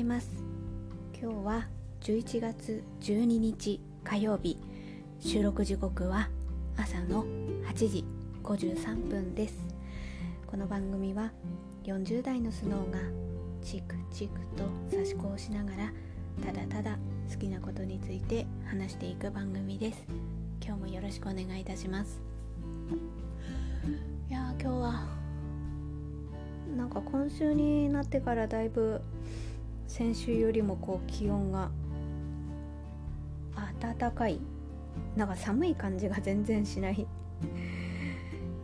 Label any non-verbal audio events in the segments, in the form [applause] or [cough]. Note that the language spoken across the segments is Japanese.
います。今日は11月12日火曜日。収録時刻は朝の8時53分です。この番組は40代のスノーがチクチクと差し子をしながらただただ好きなことについて話していく番組です。今日もよろしくお願いいたします。いや今日はなんか今週になってからだいぶ先週よりもこう気温が暖かい。なんか寒い感じが全然しない。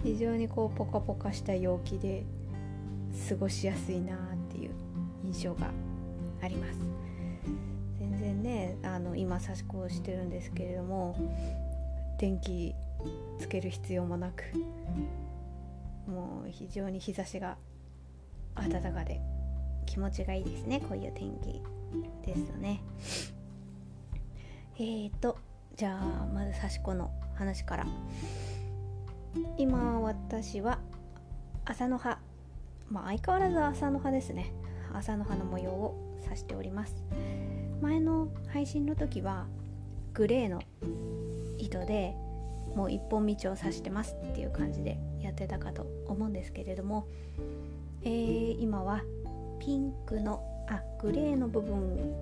非常にこうポカポカした陽気で過ごしやすいなっていう印象があります。全然ねあの今差し子をしてるんですけれども電気つける必要もなくもう非常に日差しが暖かで気持ちがいいですね。こういう天気ですとね。えーとじゃあまず刺し子の話から。今私は朝の葉まあ相変わらず朝の葉ですね。朝の葉の模様を刺しております。前の配信の時はグレーの糸でもう一本道を刺してますっていう感じでやってたかと思うんですけれどもえー、今はピンクのあグレーの部分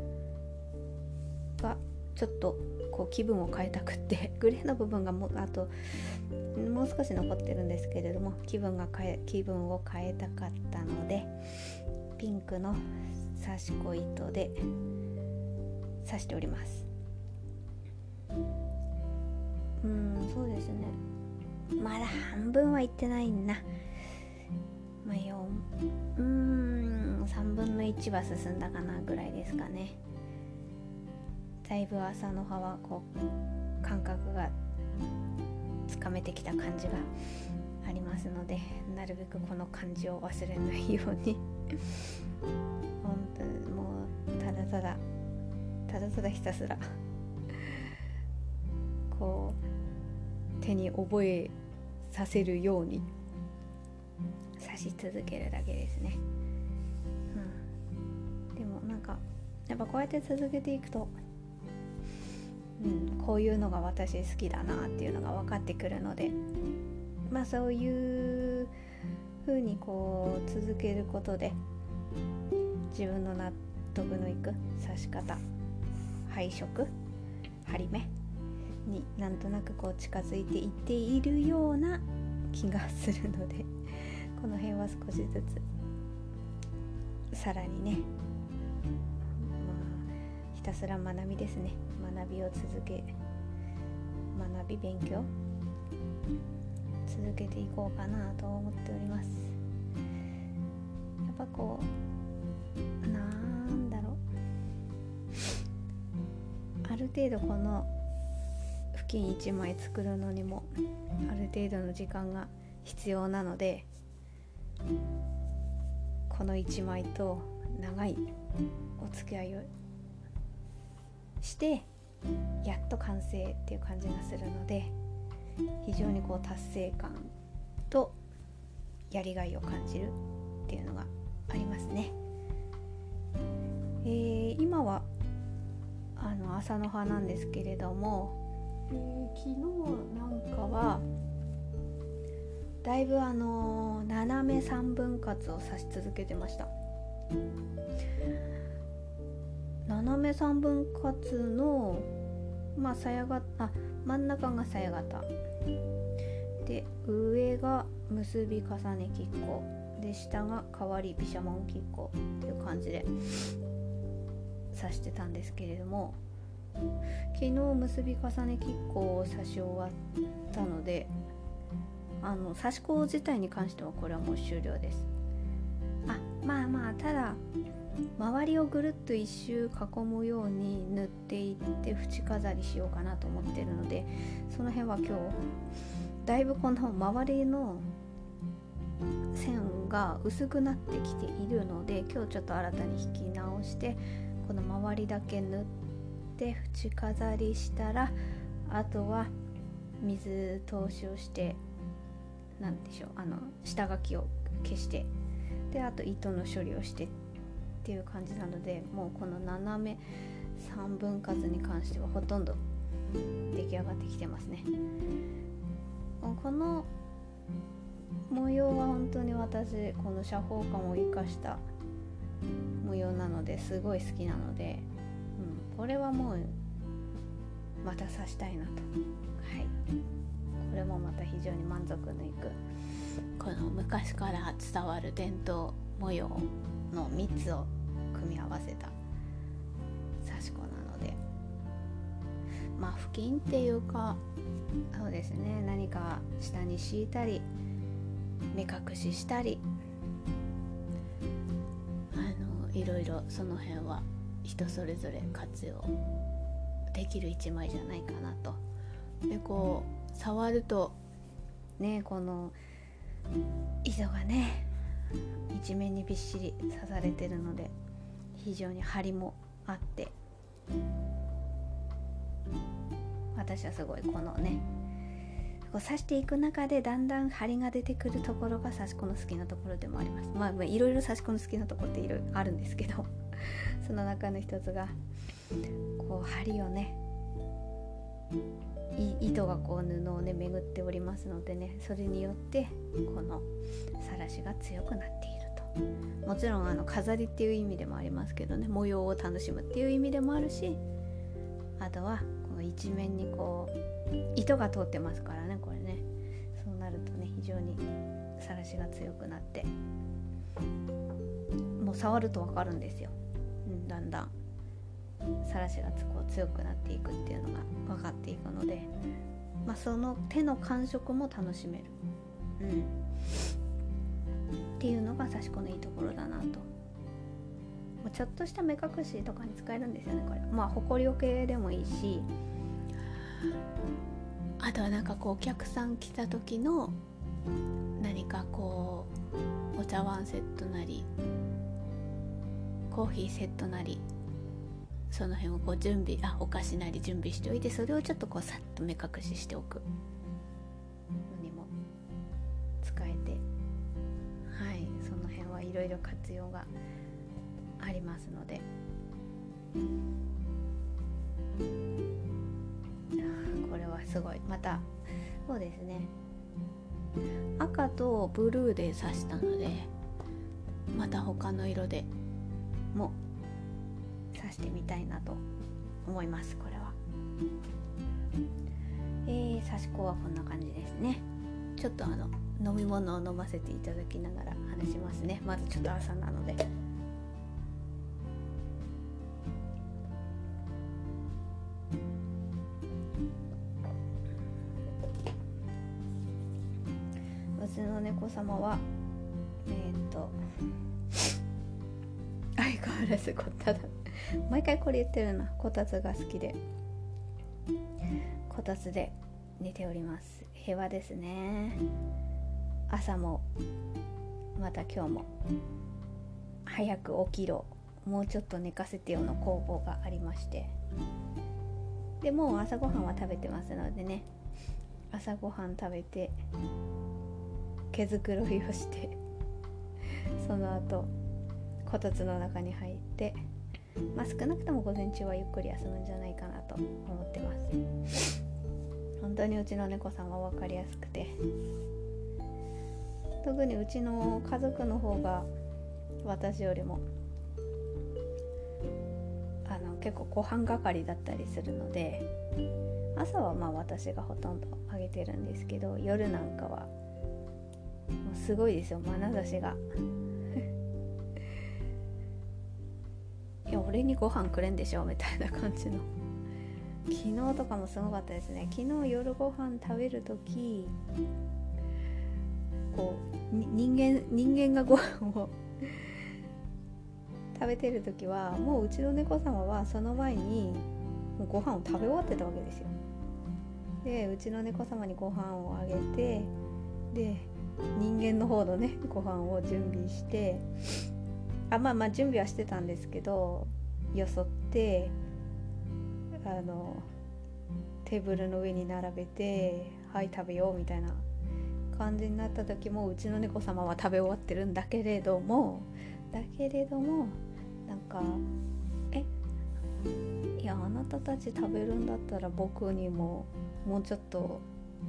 がちょっとこう気分を変えたくって [laughs] グレーの部分がもあともう少し残ってるんですけれども気分が変え気分を変えたかったのでピンクの刺し子糸で刺しております。うんそうですね。まだ半分はいってないな。まあ、4うん。3分の1は進んだかなぐらいですかね。だいぶ朝の葉はこう感覚がつかめてきた感じがありますのでなるべくこの感じを忘れないように。本当もうただただただただひたすらこう手に覚えさせるように。し続けるだけですね、かやっぱこうやって続けていくと、うん、こういうのが私好きだなっていうのが分かってくるのでまあそういう風にこう続けることで自分の納得のいく刺し方配色張り目になんとなくこう近づいていっているような気がするのでこの辺は少しずつさらにねたすら学びですね。学びを続け学び勉強続けていこうかなと思っております。やっぱこうなんだろう。ある程度この布巾1枚作るのにもある程度の時間が必要なのでこの1枚と長いお付き合いをしてやっと完成っていう感じがするので非常にこう達成感とやりがいを感じるっていうのがありますね。えー、今はあの朝の葉なんですけれども、えー、昨日なんかはだいぶあの斜め3分割を刺し続けてました斜め3分割のまあさやがあ真ん中がさや型で上が結び重ねきっこ。で下が変わり毘沙門きっこ。っていう感じで刺してたんですけれども。昨日結び重ねきっこを刺し終わったのであの刺し子自体に関してはこれはもう終了です。あまあまあただ周りをぐるっと一周囲むように塗っていって縁飾りしようかなと思ってるのでその辺は今日だいぶこの周りの線が薄くなってきているので今日ちょっと新たに引き直してこの周りだけ塗って縁飾りしたらあとは水通しをして何でしょうあの下書きを消してであと糸の処理をしてってっていう感じなのでもうこの斜め3分割に関してはほとんど出来上がってきてますね。この模様は本当に私この写方感を生かした模様なのですごい好きなので、うん、これはもうまた刺したいなと。はい。これもまた非常に満足のいくこの昔から伝わる伝統模様の3つを組み合わせた刺し子なのでまあ布巾っていうかそうですね何か下に敷いたり目隠ししたりあのいろいろその辺は人それぞれ活用できる一枚じゃないかなと。でこう触るとねこの糸がね一面にびっしり刺されてるので非常に張りもあって私はすごいこのねこう刺していく中でだんだん張りが出てくるところが刺し子の好きなところでもあります。まあいろいろ刺し子の好きなところっていろいろあるんですけど [laughs] その中の一つがこう針をね糸がこう布をね巡っておりますのでねそれによってこのさらしが強くなってもちろんあの飾りっていう意味でもありますけどね模様を楽しむっていう意味でもあるしあとはこの一面にこう糸が通ってますからねこれね。そうなるとね非常にさらしが強くなってもう触ると分かるんですよ、うん、だんだん。さらしがこう強くなっていくっていうのが分かっていくので、まあ、その手の感触も楽しめる、うん、っていうのが刺し子のいいところだなと。ちょっとした目隠しとかに使えるんですよねこれ。まあほこりよけでもいいし。あとはなんかこうお客さん来た時の何かこうお茶碗セットなりコーヒーセットなりその辺をこう準備あお菓子なり準備しておいてそれをちょっとこうさっと目隠ししておく。ろいろ活用がありますので。[laughs] これはすごい。またそうですね。赤とブルーで刺したのでまた他の色でも刺してみたいなと思いますこれは。えー、刺し子はこんな感じですね。ちょっとあの飲み物を飲ませていただきながら話しますね。まずちょっと朝なので。うちの猫様はえー、っと相変わらずこただ毎回これ言ってるな。こたつが好きで。こたつで寝ております。平和ですね。朝もまた今日も早く起きろ。もうちょっと寝かせてよの工房がありまして。でもう朝ごはんは食べてますのでね。朝ごはん食べて毛づくろいをしてその後こたつの中に入ってまあ、少なくとも午前中はゆっくり休むんじゃないかなと思ってます。本当にうちの猫さんは分かりやすくて。特にうちの家族の方が私よりもあの結構ご飯係だったりするので朝はまあ私がほとんどあげてるんですけど夜なんかはもうすごいですよ。眼差しが。[laughs] いや俺にご飯くれんでしょみたいな感じの。昨日とかもすごかったですね。昨日夜ご飯食べる時こう人間人間がご飯を食べてる時はもううちの猫様はその前にもうご飯を食べ終わってたわけですよ。でうちの猫様にご飯をあげてで人間の方のねご飯を準備してあまあまあ準備はしてたんですけどよそってあのテーブルの上に並べてはい食べようみたいな感じになった時もうちの猫様は食べ終わってるんだけれどもだけれどもなんかえいやあなたたち食べるんだったら僕にももうちょっと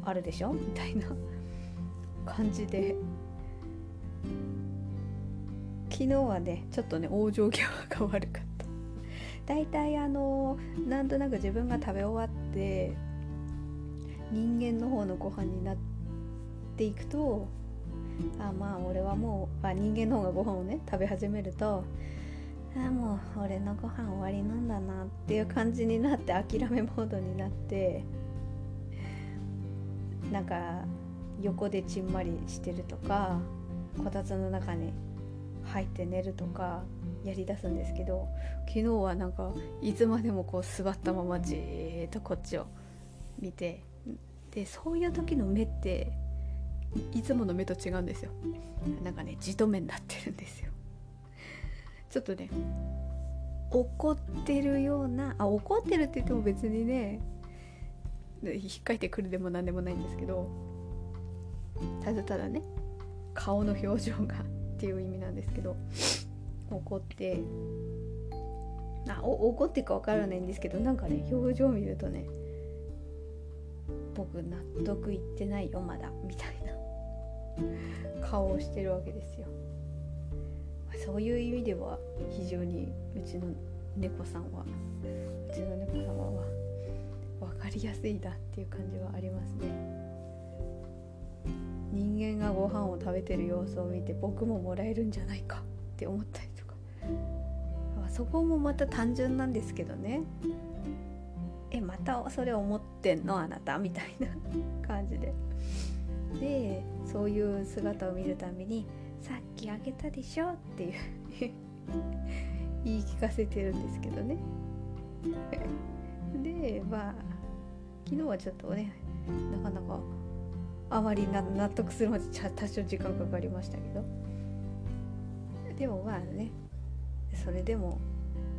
あるでしょ？みたいな感じで。昨日はねちょっとね往生際が悪かった。大体あのなんとなく自分が食べ終わって人間の方のご飯になってていくとあまあ俺はもうあ人間の方がご飯をね食べ始めるとあもう俺のご飯終わりなんだなっていう感じになって諦めモードになってなんか横でちんまりしてるとかこたつの中に入って寝るとかやりだすんですけど昨日はなんかいつまでもこう座ったままじーっとこっちを見てでそういう時の目っていつもの目と違うんですよ。なんかねじと目になってるんですよ。ちょっとね怒ってるようなあ怒ってるって言っても別にね引っかいてくるでも何でもないんですけどただただね顔の表情がっていう意味なんですけど怒ってあお怒ってか分からないんですけどなんかね表情を見るとね僕納得いってないよまだみたいな。顔をしてるわけですよ。そういう意味では非常にうちの猫さんはうちの猫様は分かりやすいなっていう感じはありますね。人間がご飯を食べてる様子を見て僕ももらえるんじゃないかって思ったりとか。そこもまた単純なんですけどね。えまたそれ思ってんの？あなた？みたいな感じで。でそういう姿を見るたびに「さっきあげたでしょ」っていう [laughs] 言い聞かせてるんですけどね。[laughs] でまあ昨日はちょっとねなかなかあまり納得するまで多少時間かかりましたけど。でもまあねそれでも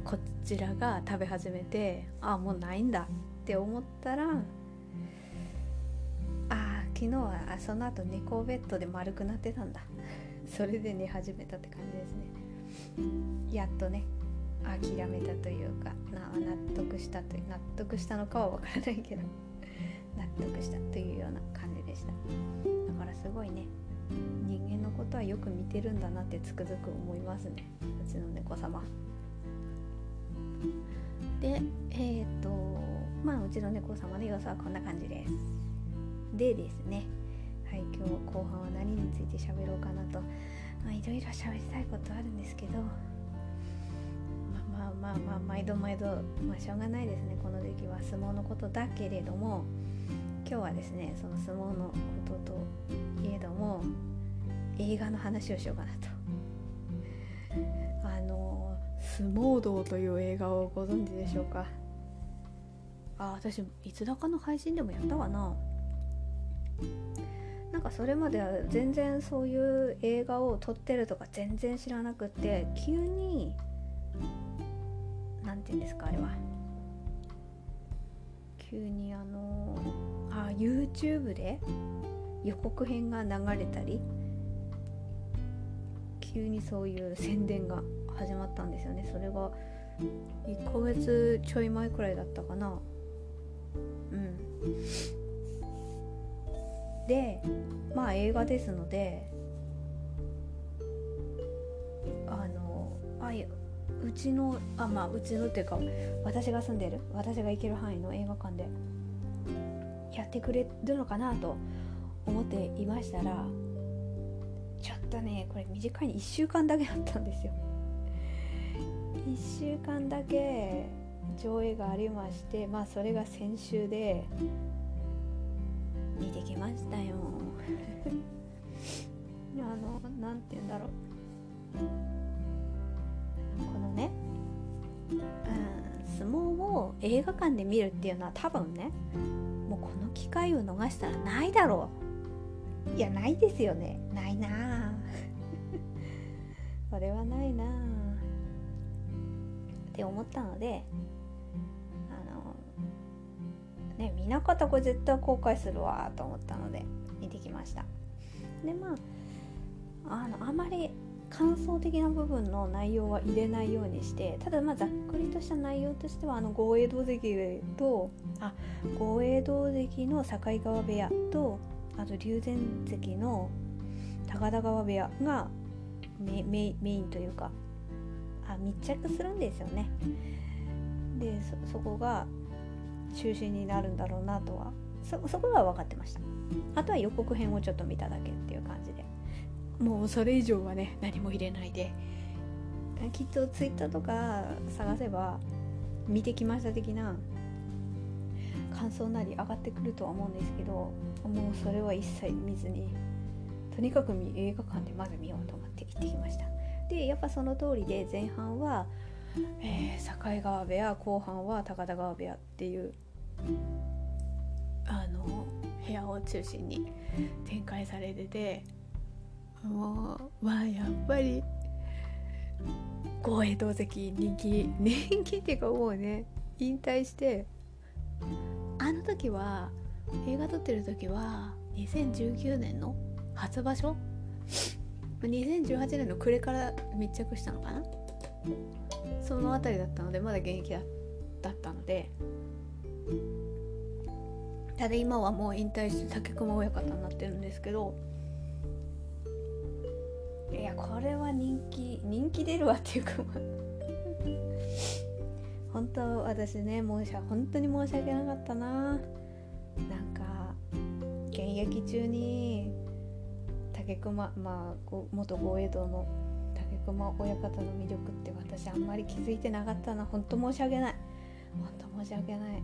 こちらが食べ始めてああもうないんだって思ったら昨日はその後猫ベッドで丸くなってたんだ。それで寝始めたって感じですね。やっとね諦めたというかな納得したという納得したのかは分からないけど納得したというような感じでした。だからすごいね人間のことはよく見てるんだなってつくづく思いますね。うちの猫様。でえっ、ー、とまあうちの猫様の様子はこんな感じです。でですねはい今日後半は何について喋ろうかなとまあいろいろ喋りたいことあるんですけどまあまあまあ毎度毎度まあしょうがないですねこの時期は相撲のことだけれども今日はですねその相撲のことといえども映画の話をしようかなと。あの「相撲道」という映画をご存知でしょうか？あ私いつだかの配信でもやったかな。なんかそれまでは全然そういう映画を撮ってるとか全然知らなくて急に何て言うんですかあれは。急にあのあ YouTube で予告編が流れたり急にそういう宣伝が始まったんですよね。それが1ヶ月ちょい前くらいだったかな。うん。でまあ映画ですのであのあうちのあまあうちのっていうか私が住んでる私が行ける範囲の映画館でやってくれるのかなと思っていましたらちょっとねこれ短い1週間だけだったんですよ。1週間だけ上映がありましてまあそれが先週で見てきましたよ。[laughs] あの何て言うんだろう。このね、うん、相撲を映画館で見るっていうのは多分ねもうこの機会を逃したらないだろう。いやないですよね。ないなこ [laughs] れはないなって思ったのでね見なかったこれ絶対後悔するわと思ったので見てきました。でまああのあまり感想的な部分の内容は入れないようにしてただまあざっくりとした内容としてはあの豪栄道関とあ豪栄道関の境川部屋とあと龍禅関の高田川部屋がメメメインというかあ密着するんですよね。でそこが中心になるんだろうなとは。そそこは分かってました。あとは予告編をちょっと見ただけっていう感じで。もうそれ以上はね何も入れないで。きっと Twitter とか探せば見てきました的な感想なり上がってくるとは思うんですけどもうそれは一切見ずにとにかく映画館でまず見ようと思って行ってきました。でやっぱその通りで前半は、えー、境川部屋後半は高田川部屋っていうあの部屋を中心に展開されててもうまあやっぱり光栄同席人気 [laughs] 人気っていうかもうね引退してあの時は映画撮ってる時は2019年の初場所2018年の暮れから密着したのかな？その辺りだったのでまだ現役だったのでただ今はもう引退して竹熊親方になってるんですけどいやこれは人気人気出るわっていうか [laughs] 本当私ね申し本当に申し訳なかったな。なんか現役中に竹熊まあ元豪栄道の竹熊親方の魅力って私あんまり気づいてなかったな。本当申し訳ない。本当申し訳ない。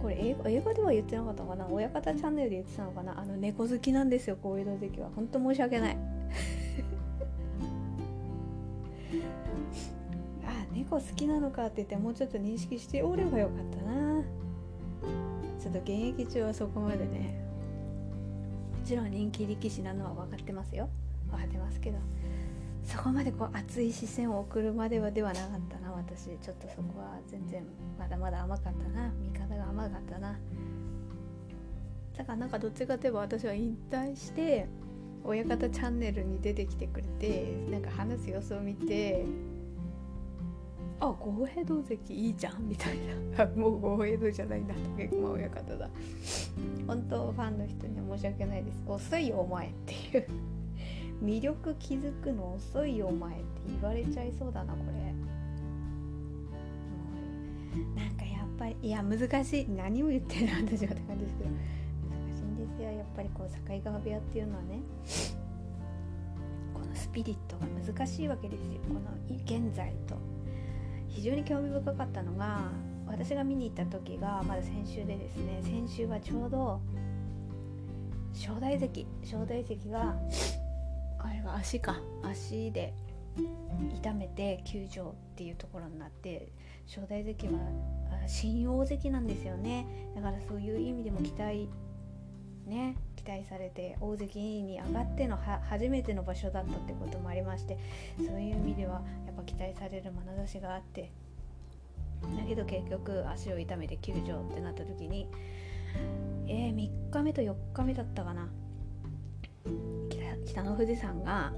これ英語英語では言ってなかったのかな？親方チャンネルで言ってたのかな？あの猫好きなんですよこういうの関は。本当申し訳ない。[laughs] あ猫好きなのかって言ってもうちょっと認識しておればよかったな。ちょっと現役中はそこまでね。もちろん人気力士なのは分かってますよ。分かってますけど。そこまでこう熱い視線を送るまではではなかったな。私ちょっとそこは全然まだまだ甘かったな。見方が甘かったな。だからなんかどっちかといえば私は引退して親方チャンネルに出てきてくれてなんか話す様子を見てあ豪平道関いいじゃんみたいな。[laughs] もう豪平道じゃないんだ竹熊親方だ。本当ファンの人には申し訳ないです。遅いよお前っていう。魅力気づくの遅いよお前って言われちゃいそうだなこれ。なんかやっぱりいや難しい。何を言ってるの私はって感じですけど。難しいんですよやっぱりこう境川部屋っていうのはね。このスピリットが難しいわけですよ。この現在と。非常に興味深かったのが私が見に行った時がまだ先週でですね先週はちょうど正代関。正代関が足か。足で痛めて救助っていうところになって正代関は新大関なんですよね。だからそういう意味でも期待ね期待されて大関に上がっての初めての場所だったってこともありましてそういう意味ではやっぱ期待される眼差しがあってだけど結局足を痛めて救助ってなった時にえー、3日目と4日目だったかな。北の富士山が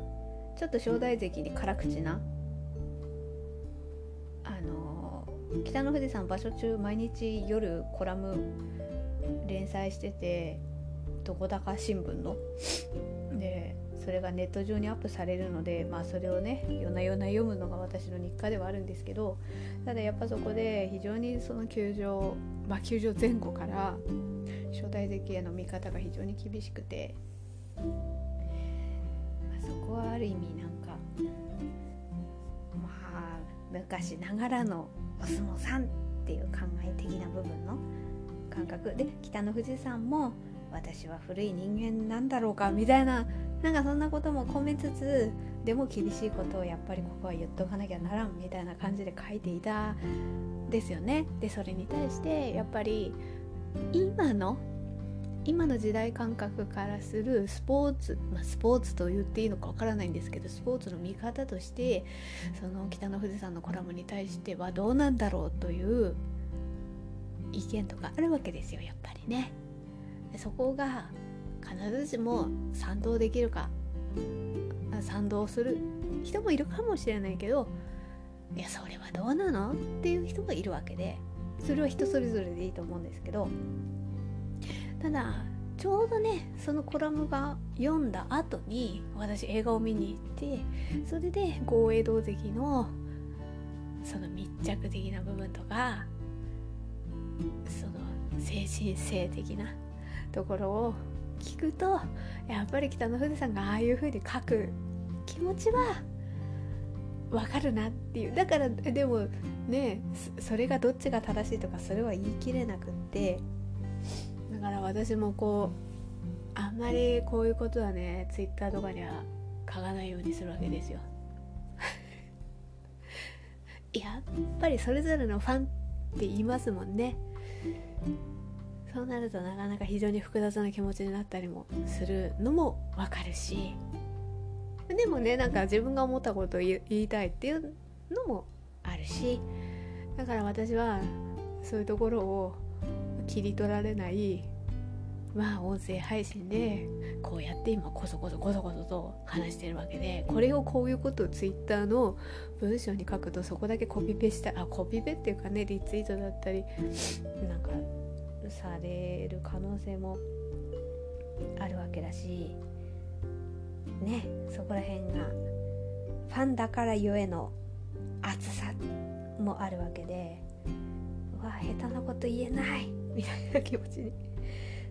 ちょっと正代関に辛口なあの北の富士山場所中毎日夜コラム連載しててどこだか新聞の。でそれがネット上にアップされるのでまあそれをね夜な夜な読むのが私の日課ではあるんですけどただやっぱそこで非常にその球場まあ球場前後から初代関への見方が非常に厳しくてそこはある意味なんかまあ昔ながらのお相撲さんっていう考え的な部分の感覚で北の富士山も私は古い人間なんだろうかみたいななんかそんなことも込めつつでも厳しいことをやっぱりここは言っとかなきゃならんみたいな感じで書いていたですよね。でそれに対してやっぱり今の今の時代感覚からするスポーツ、まあ、スポーツと言っていいのかわからないんですけどスポーツの見方としてその北の富士山のコラムに対してはどうなんだろうという意見とかあるわけですよやっぱりね。でそこが必ずしも賛同できるか賛同する人もいるかもしれないけどいやそれはどうなのっていう人もいるわけでそれは人それぞれでいいと思うんですけどただちょうどねそのコラムが読んだ後に私映画を見に行ってそれで豪栄道関のその密着的な部分とかその精神性的なところを聞くとやっぱり北の富士さんがああいう風に書く気持ちはわかるなっていう。だからでもねそれがどっちが正しいとかそれは言い切れなくって。から私もこうあんまりこういうことはねツイッターとかには書かないようにするわけですよ。[laughs] やっぱりそれぞれのファンって言いますもんね。そうなるとなかなか非常に複雑な気持ちになったりもするのもわかるし。でもねなんか自分が思ったことを言いたいっていうのもあるし。だから私はそういうところを切り取られないまあ音声配信でこうやって今こそこそこそこそと話してるわけでこれをこういうことをツイッターの文章に書くとそこだけコピペしたあコピペっていうかねリツイートだったり [sniffs] なんかされる可能性もあるわけだしねそこら辺がファンだからゆえの熱さもあるわけでうわ下手なこと言えないみたいな気持ちに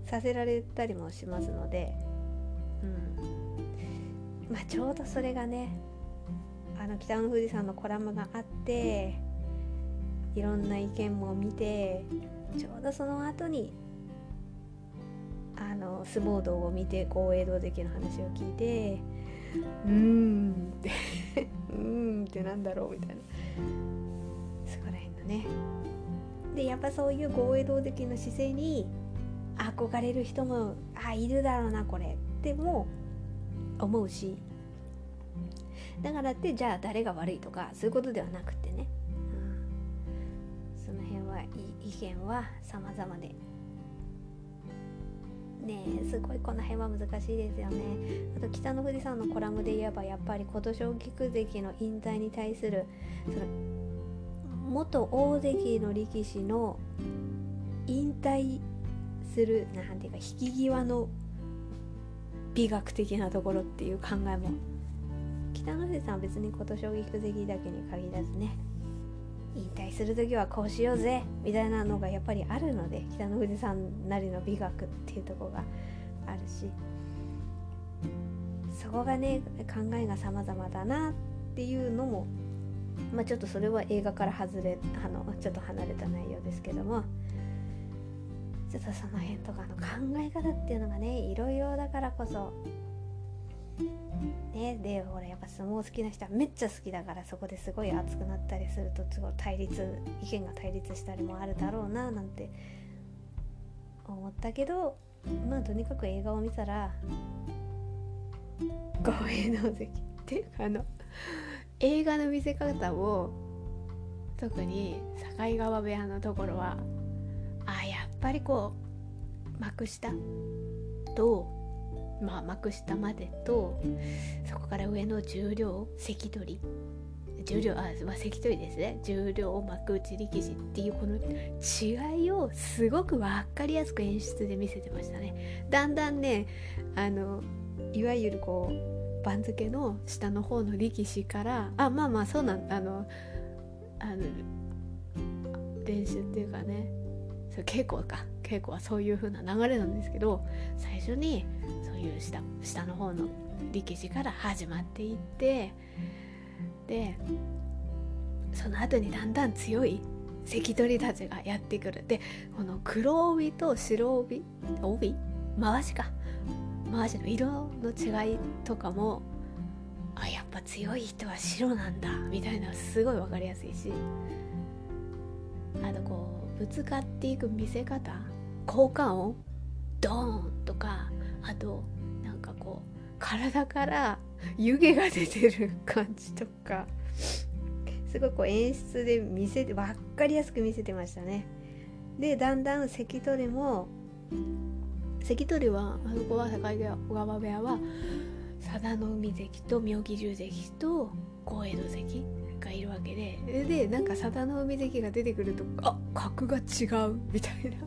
させられたりもしますので、うん。まあ、ちょうどそれがねあの北の富士山のコラムがあっていろんな意見も見てちょうどその後にあの相撲道を見て豪栄道関の話を聞いてうーんって [laughs] うーんってなんだろうみたいな。そこら辺のね。でやっぱそういう豪栄道関の姿勢に憧れる人もあいるだろうなこれっても思うし。だからってじゃあ誰が悪いとかそういうことではなくてね、うん、その辺は意見は様々で。ねすごいこの辺は難しいですよね。あと北の富士山のコラムで言えばやっぱり琴奨菊関の引退に対するその元大関の力士の引退するなんていうか引き際の美学的なところっていう考えも。北野瀬さんは別に琴将棋関だけに限らずね引退する時はこうしようぜみたいなのがやっぱりあるので北の富士山なりの美学っていうとこがあるしそこがね考えが様々だなっていうのもまあちょっとそれは映画から外れあのちょっと離れた内容ですけどもちょっとその辺とかの考え方っていうのがねいろいろだからこそ。ねでほらやっぱ相撲好きな人はめっちゃ好きだからそこですごい熱くなったりするとすごい対立意見が対立したりもあるだろうななんて思ったけどまあとにかく映画を見たらごめんの関っていうかあの映画の見せ方を特に境川部屋のところはぱりこう幕下とまあ幕下までとそこから上の重量関取。重量あ、まあ、関取ですね。重量幕内力士っていうこの違いをすごく分かりやすく演出で見せてましたね。だんだんねあのいわゆるこう番付の下の方の力士からあまあまあそうなんあのあの練習っていうかねそ稽古か。稽古はそういう風な流れなんですけど最初にそういう下下の方の力士から始まっていってでその後にだんだん強い関取たちがやってくる。でこの黒帯と白帯帯？回しか。回しの色の違いとかもあやっぱ強い人は白なんだみたいなすごい分かりやすいし。あとこうぶつかっていく見せ方？効果音？ドーンとか？あとなんかこう体から湯気が出てる感じとか？すごいこう演出で見せて分かりやすく見せてましたね。でだんだん関取も関取はあの子は境川部屋は佐田の海関と妙義龍関と高江戸関がいるわけででなんか佐田の海関が出てくるとあ格が違うみたいな。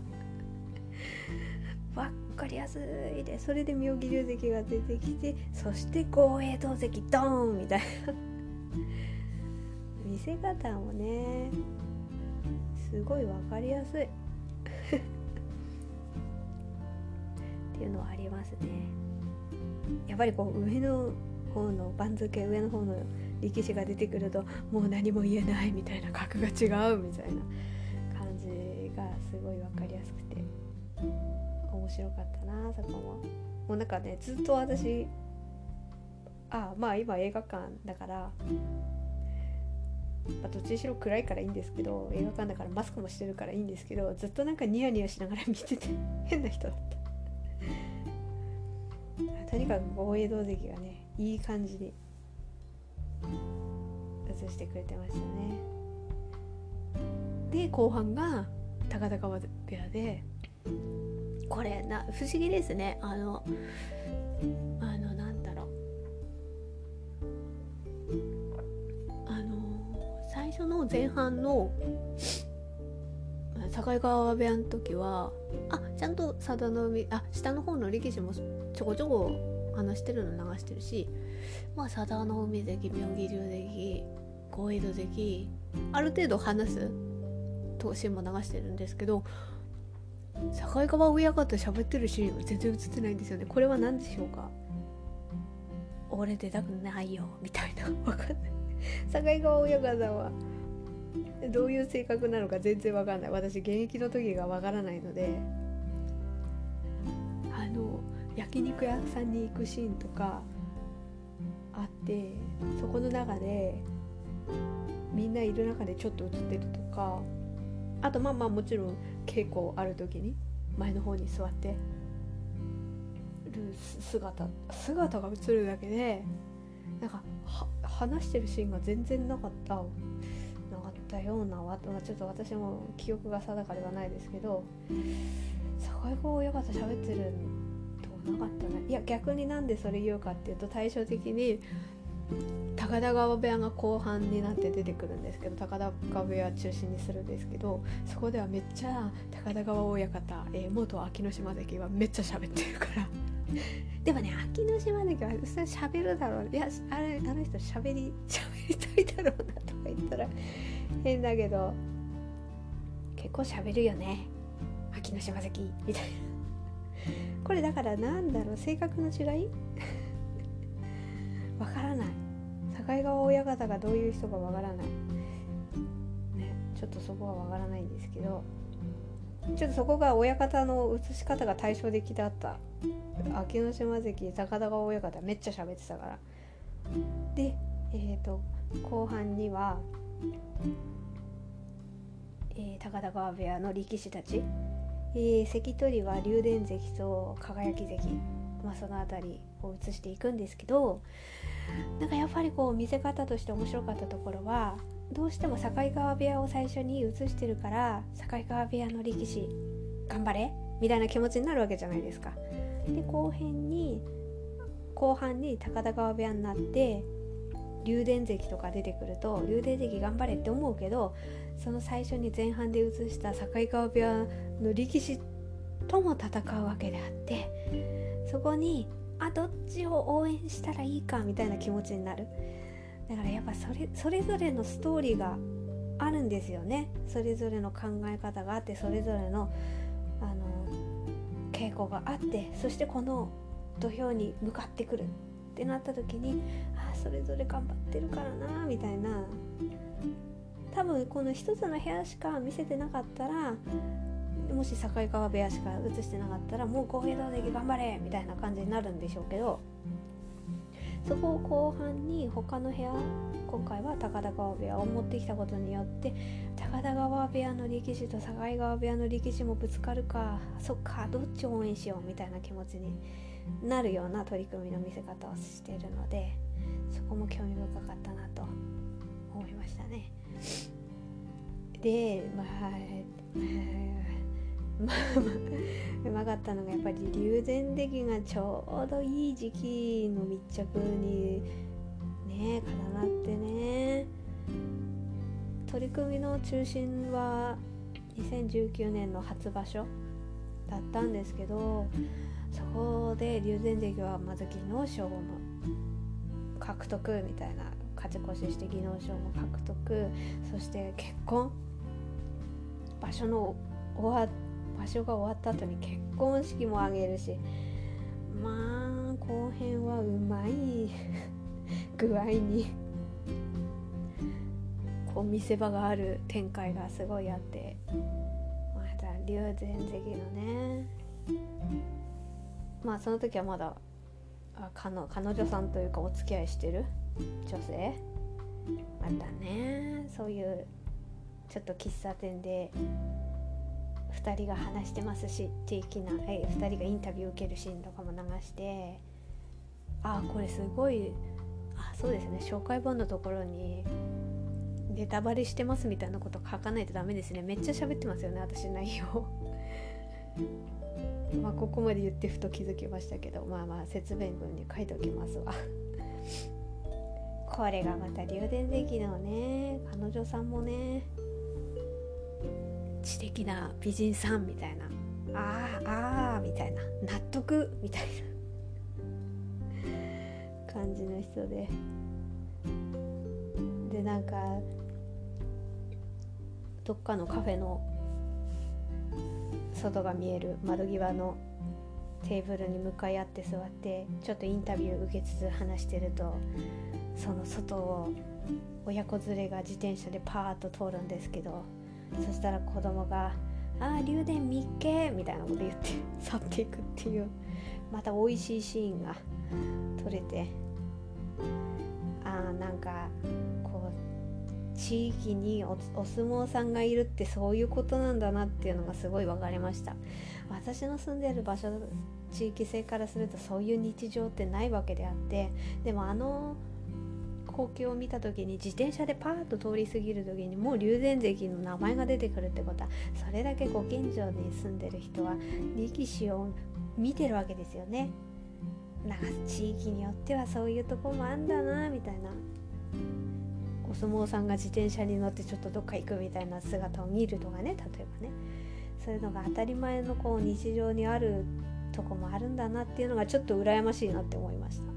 [laughs] 分かりやすいでそれで妙義龍関が出てきてそして高江戸関ドーンみたいな。見せ方もねすごい分かりやすい。[laughs] っていうのはありますね。やっぱりこう上の方の番付上の方の力士が出てくるともう何も言えないみたいな格が違うみたいな感じがすごい分かりやすくて面白かったなそこも。もうなんかねずっと私あまあ今映画館だからまあ、どっちにしろ暗いからいいんですけど映画館だからマスクもしてるからいいんですけどずっとなんかニヤニヤしながら見てて [laughs] 変な人だった。[laughs] とにかく大江戸関がねいい感じに映してくれてましたね。で後半が高田川部屋でこれな不思議ですね。あのあのなんだろう。あの最初の前半の境川部屋の時はあちゃんと佐田の海あ下の方の力士もちょこちょこ話してるの流してるしまあ佐田の海関妙義龍関小江戸関ある程度話す投資も流してるんですけど境川親方喋ってるシーン全然映ってないんですよね。これは何でしょうか？俺出たくないよみたいな。わかんない。境川親方はどういう性格なのか全然わかんない。私現役の時がわからないのであの焼肉屋さんに行くシーンとかあってそこの中でみんないる中でちょっと映ってるとかあとまあまあもちろん稽古ある時に前の方に座ってる姿姿が映るだけでなんか話してるシーンが全然なかったなかったようなちょっと私も記憶が定かではないですけど境川親方喋ってるなかったね。いや逆になんでそれ言うかっていうと対照的に高田川部屋が後半になって出てくるんですけど高田川部屋中心にするんですけどそこではめっちゃ高田川親方、えー、元秋ノ島関はめっちゃ喋ってるから。[laughs] でもね秋ノ島関はそれ喋るだろういやあれあの人喋り [laughs] 喋りたいだろうなとか言ったら変だけど結構喋るよね。秋ノ島関みたいな。これだからなんだろう性格の違い？[laughs] わからない。境川親方がどういう人かわからない。ねちょっとそこはわからないんですけどちょっとそこが親方の映し方が対照的だった。秋ノ島関高田川親方めっちゃ喋ってたから。でえっ、ー、と後半には、えー、高田川部屋の力士たち、えー、関取は竜電関と輝関、まあ、その辺りを映していくんですけどなんかやっぱりこう見せ方として面白かったところはどうしても境川部屋を最初に映してるから境川部屋の力士頑張れみたいな気持ちになるわけじゃないですか。で後編に後半に高田川部屋になって竜電関とか出てくると竜電関頑張れって思うけどその最初に前半で映した境川部屋の力士とも戦うわけであってそこにあどっちを応援したらいいかみたいな気持ちになる。だからやっぱそれそれぞれのストーリーがあるんですよね。それぞれの考え方があってそれぞれのあの傾向があってそしてこの土俵に向かってくるってなった時にそれぞれ頑張ってるからなみたいな。多分この一つの部屋しか見せてなかったらもし境川部屋しか映してなかったらもう公平堂で頑張れみたいな感じになるんでしょうけど。そこを後半に他の部屋今回は高田川部屋を持ってきたことによって高田川部屋の力士と境川部屋の力士もぶつかるかそっかどっちを応援しようみたいな気持ちになるような取り組みの見せ方をしているのでそこも興味深かったなと思いましたね。でまあ [laughs] うまかったのがやっぱり龍禅的がちょうどいい時期の密着にね重なってね。取り組みの中心は2019年の初場所だったんですけどそこで龍禅関はまず技能賞も獲得みたいな勝ち越しして技能賞も獲得。そして結婚。場所の終わ場所が終わった後に結婚式もあげるしまあ後編はうまい具合にこう見せ場がある展開がすごいあってまた龍禅関のね。まあその時はまだあ彼彼女さんというかお付き合いしてる女性またね。そういうちょっと喫茶店で2人が話してますし的なえ2人がインタビュー受けるシーンとかも流してあこれすごいあそうですね紹介本のところにネタバレしてますみたいなこと書かないとダメですね。めっちゃ喋ってますよね私内容。[laughs] まあここまで言ってふと気づきましたけどまあまあ説明文に書いておきますわ。[laughs] これがまた龍電関のね彼女さんもね。知的な美人さんみたいな。あーあーみたいな。納得みたいな感じの人で。でなんかどっかのカフェの外が見える窓際のテーブルに向かい合って座ってちょっとインタビュー受けつつ話してるとその外を親子連れが自転車でパーッと通るんですけどそしたら子供が「ああ竜電みっけ!」みたいなこと言って [laughs] 去っていくっていうまた美味しいシーンが撮れてああなんかこう地域におお相撲さんがいるってそういうことなんだなっていうのがすごい分かりました私の住んでる場所地域性からするとそういう日常ってないわけであってでもあの光景を見た時に自転車でパーッと通り過ぎる時にもう龍禅関の名前が出てくるってことはそれだけご近所に住んでる人は力士を見てるわけですよね。なんか地域によってはそういうとこもあんだなみたいなお相撲さんが自転車に乗ってちょっとどっか行くみたいな姿を見るとかね例えばねそういうのが当たり前のこう日常にあるとこもあるんだなっていうのがちょっと羨ましいなって思いました。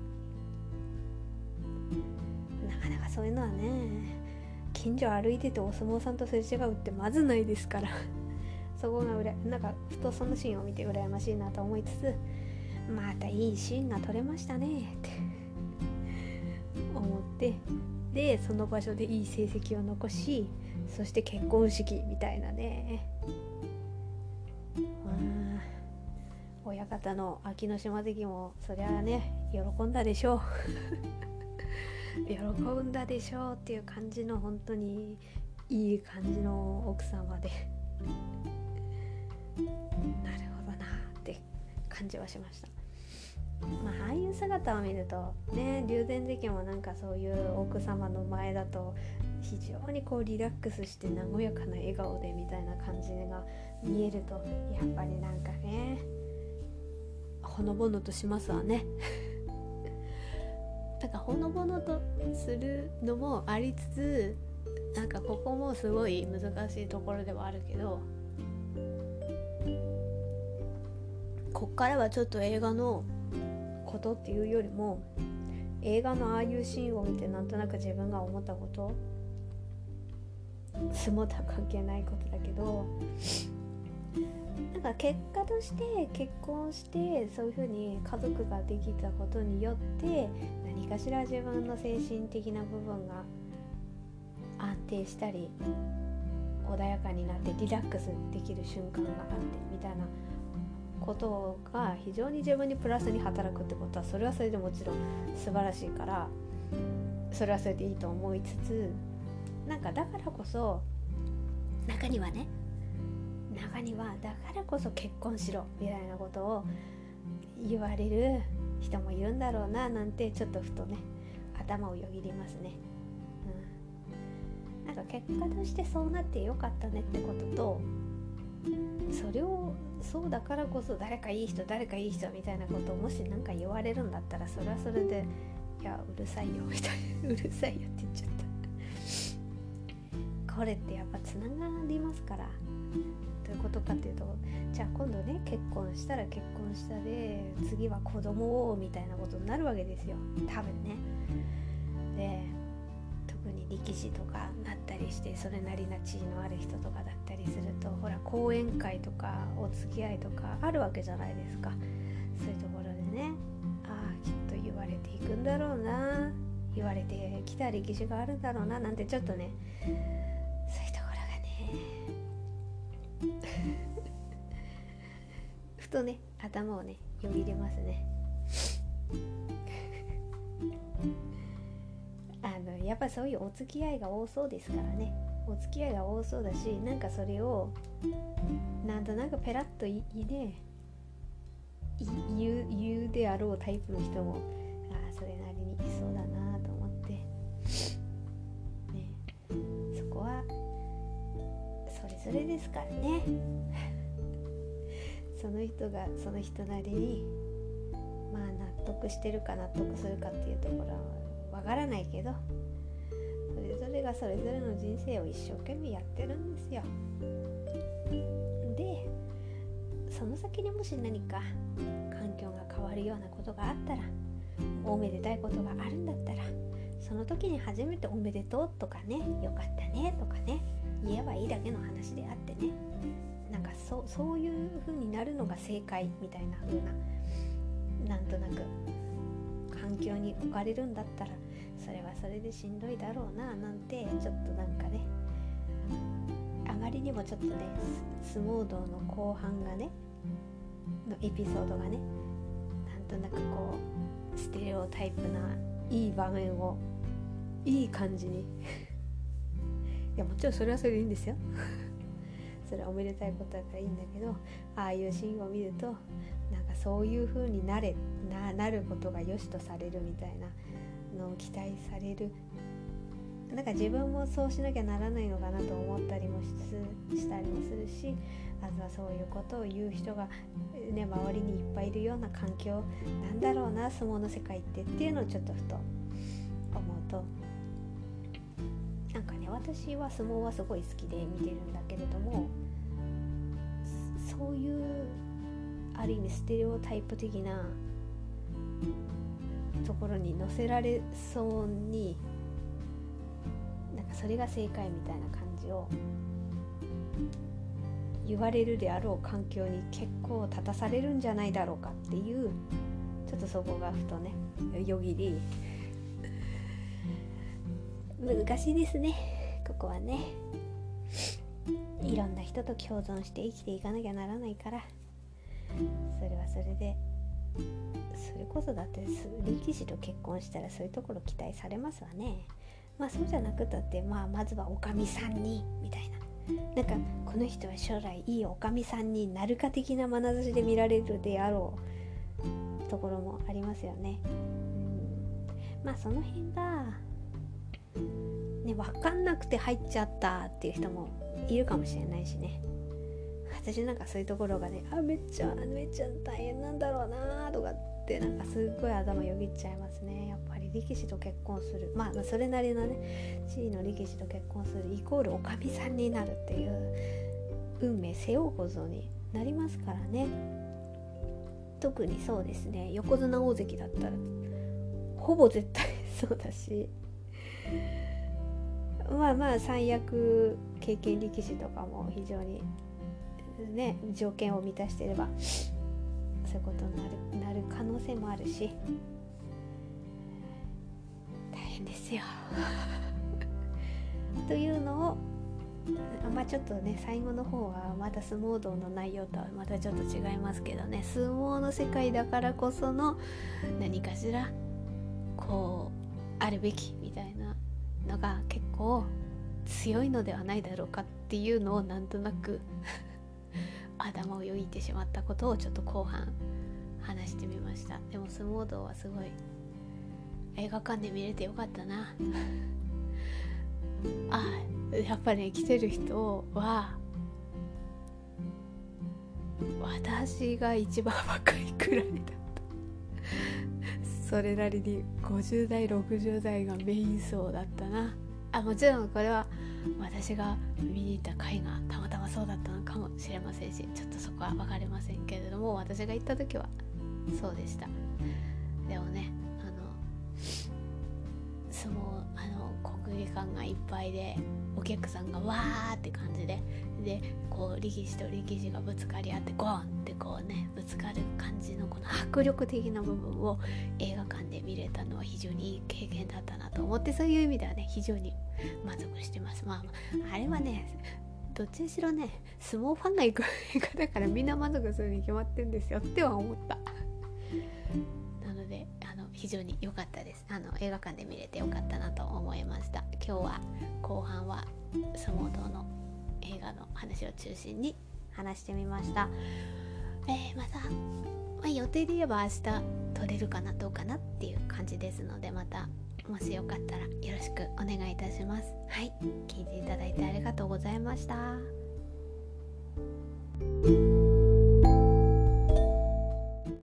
そういうのはね近所歩いててお相撲さんとすれ違うってまずないですから。[laughs] そこがうらなんかふとそのシーンを見て羨ましいなと思いつつまたいいシーンが撮れましたねって。[laughs] 思って。でその場所でいい成績を残しそして結婚式みたいなね。親方の秋の島関もそりゃあね喜んだでしょう。[laughs] 喜んだでしょうっていう感じの本当にいい感じの奥様で [laughs] なるほどなって感じはしました。まあ、ああいう姿を見るとね龍禅関もなんかそういう奥様の前だと非常にこうリラックスして和やかな笑顔でみたいな感じが見えるとやっぱりなんかねほのぼのとしますわねだからほのぼのとするのもありつつなんかここもすごい難しいところではあるけどこっからはちょっと映画のことっていうよりも映画のああいうシーンを見てなんとなく自分が思ったこと相撲とは関係ないことだけどなんか結果として結婚してそういうふうに家族ができたことによって何かしら自分の精神的な部分が安定したり穏やかになってリラックスできる瞬間があってみたいなことが非常に自分にプラスに働くってことはそれはそれでもちろん素晴らしいからそれはそれでいいと思いつつなんかだからこそ中にはね中にはだからこそ結婚しろみたいなことを言われる人もいるんだろうななんてちょっとふとね頭をよぎりますね。うん、なんか結果としてそうなってよかったねってこととそれをそうだからこそ誰かいい人誰かいい人みたいなことをもし何か言われるんだったらそれはそれでいやうるさいよみたいな。うるさいよって言っちゃった。これってやっぱつながりますから。どういうことかっていうとじゃあ今度ね結婚したら結婚したで次は子供をみたいなことになるわけですよ。多分ね。で特に力士とかなったりしてそれなりな地位のある人とかだったりするとほら講演会とかお付き合いとかあるわけじゃないですか。そういうところでねああきっと言われていくんだろうな。言われてきた歴史があるんだろうななんてちょっとね [laughs] ふとね頭をねよぎれますね。[laughs] あのやっぱそういうお付き合いが多そうですからね。お付き合いが多そうだしなんかそれをなんとなくペラッと言いで言う言うであろうタイプの人もああそれなりにいそうだな。それですからね。[laughs] その人がその人なりにまあ納得してるか納得するかっていうところはわからないけどそれぞれがそれぞれの人生を一生懸命やってるんですよ。でその先にもし何か環境が変わるようなことがあったらおめでたいことがあるんだったらその時に初めておめでとうとかねよかったねとかね言えばいいだけの話であってね。なんかそそういう風になるのが正解みたいな風ななんとなく環境に置かれるんだったらそれはそれでしんどいだろうななんてちょっとなんかねあまりにもちょっとね相撲道の後半がねのエピソードがねなんとなくこうステレオタイプないい場面をいい感じにやもちろんそれはそれでいいんですよ。[laughs] それはおめでたいことだからいいんだけどああいうシーンを見るとなんかそういう風になれななることが良しとされるみたいなのを期待される。なんか自分もそうしなきゃならないのかなと思ったりもしたりもするしあとはそういうことを言う人が、ね、周りにいっぱいいるような環境なんだろうな相撲の世界ってっていうのをちょっとふと思うと私は相撲はすごい好きで見てるんだけれどもそういうある意味ステレオタイプ的なところに乗せられそうになんかそれが正解みたいな感じを言われるであろう環境に結構立たされるんじゃないだろうかっていうちょっとそこがふとねよぎり。[laughs] 難しいですね。ここはねいろんな人と共存して生きていかなきゃならないから。それはそれでそれこそだって力士と結婚したらそういうところ期待されますわね。まあそうじゃなくたってまあまずはおかみさんにみたいな。なんかこの人は将来いいおかみさんになるか的な眼差しで見られるであろうところもありますよね。まあその辺がね分かんなくて入っちゃったっていう人もいるかもしれないしね。私なんかそういうところがねあめっちゃめっちゃ大変なんだろうなとかってなんかすっごい頭よぎっちゃいますね。やっぱり力士と結婚する。まあそれなりのね地位の力士と結婚するイコールおかみさんになるっていう運命背負うことになりますからね。特にそうですね。横綱大関だったらほぼ絶対そうだし。まあまあ最悪経験力士とかも非常にね条件を満たしてればそういうことになるなる可能性もあるし大変ですよ。[laughs] というのをまあちょっとね最後の方はまた相撲道の内容とはまたちょっと違いますけどね相撲の世界だからこその何かしらこうあるべきのが結構強いのではないだろうかっていうのをなんとなく [laughs] 頭をよぎってしまったことをちょっと後半話してみました。でも相撲道はすごい映画館で見れてよかったな。[laughs] あやっぱり、ね、来てる人は私が一番若いくらいだ。それなりに50代60代がメイン層だったな。あもちろんこれは私が見に行った回がたまたまそうだったのかもしれませんしちょっとそこは分かりませんけれども私が行った時はそうでした。でもねあのあの国技館がいっぱいでお客さんがわーって感じででこう力士と力士がぶつかり合ってゴンってこうねぶつかる感じのこの迫力的な部分を映画館で見れたのは非常にいい経験だったなと思ってそういう意味ではね非常に満足してます。まあ、あれはねどっちにしろね相撲ファンが行く映画だからみんな満足するに決まってるんですよっては思った。[laughs] なので非常に良かったです。あの映画館で見れて良かったなと思いました。今日は後半は相撲堂の映画の話を中心に話してみました、えー、また、まあ、予定で言えば明日撮れるかなどうかなっていう感じですのでまたもしよかったらよろしくお願いいたします。はい聞いていただいてありがとうございました。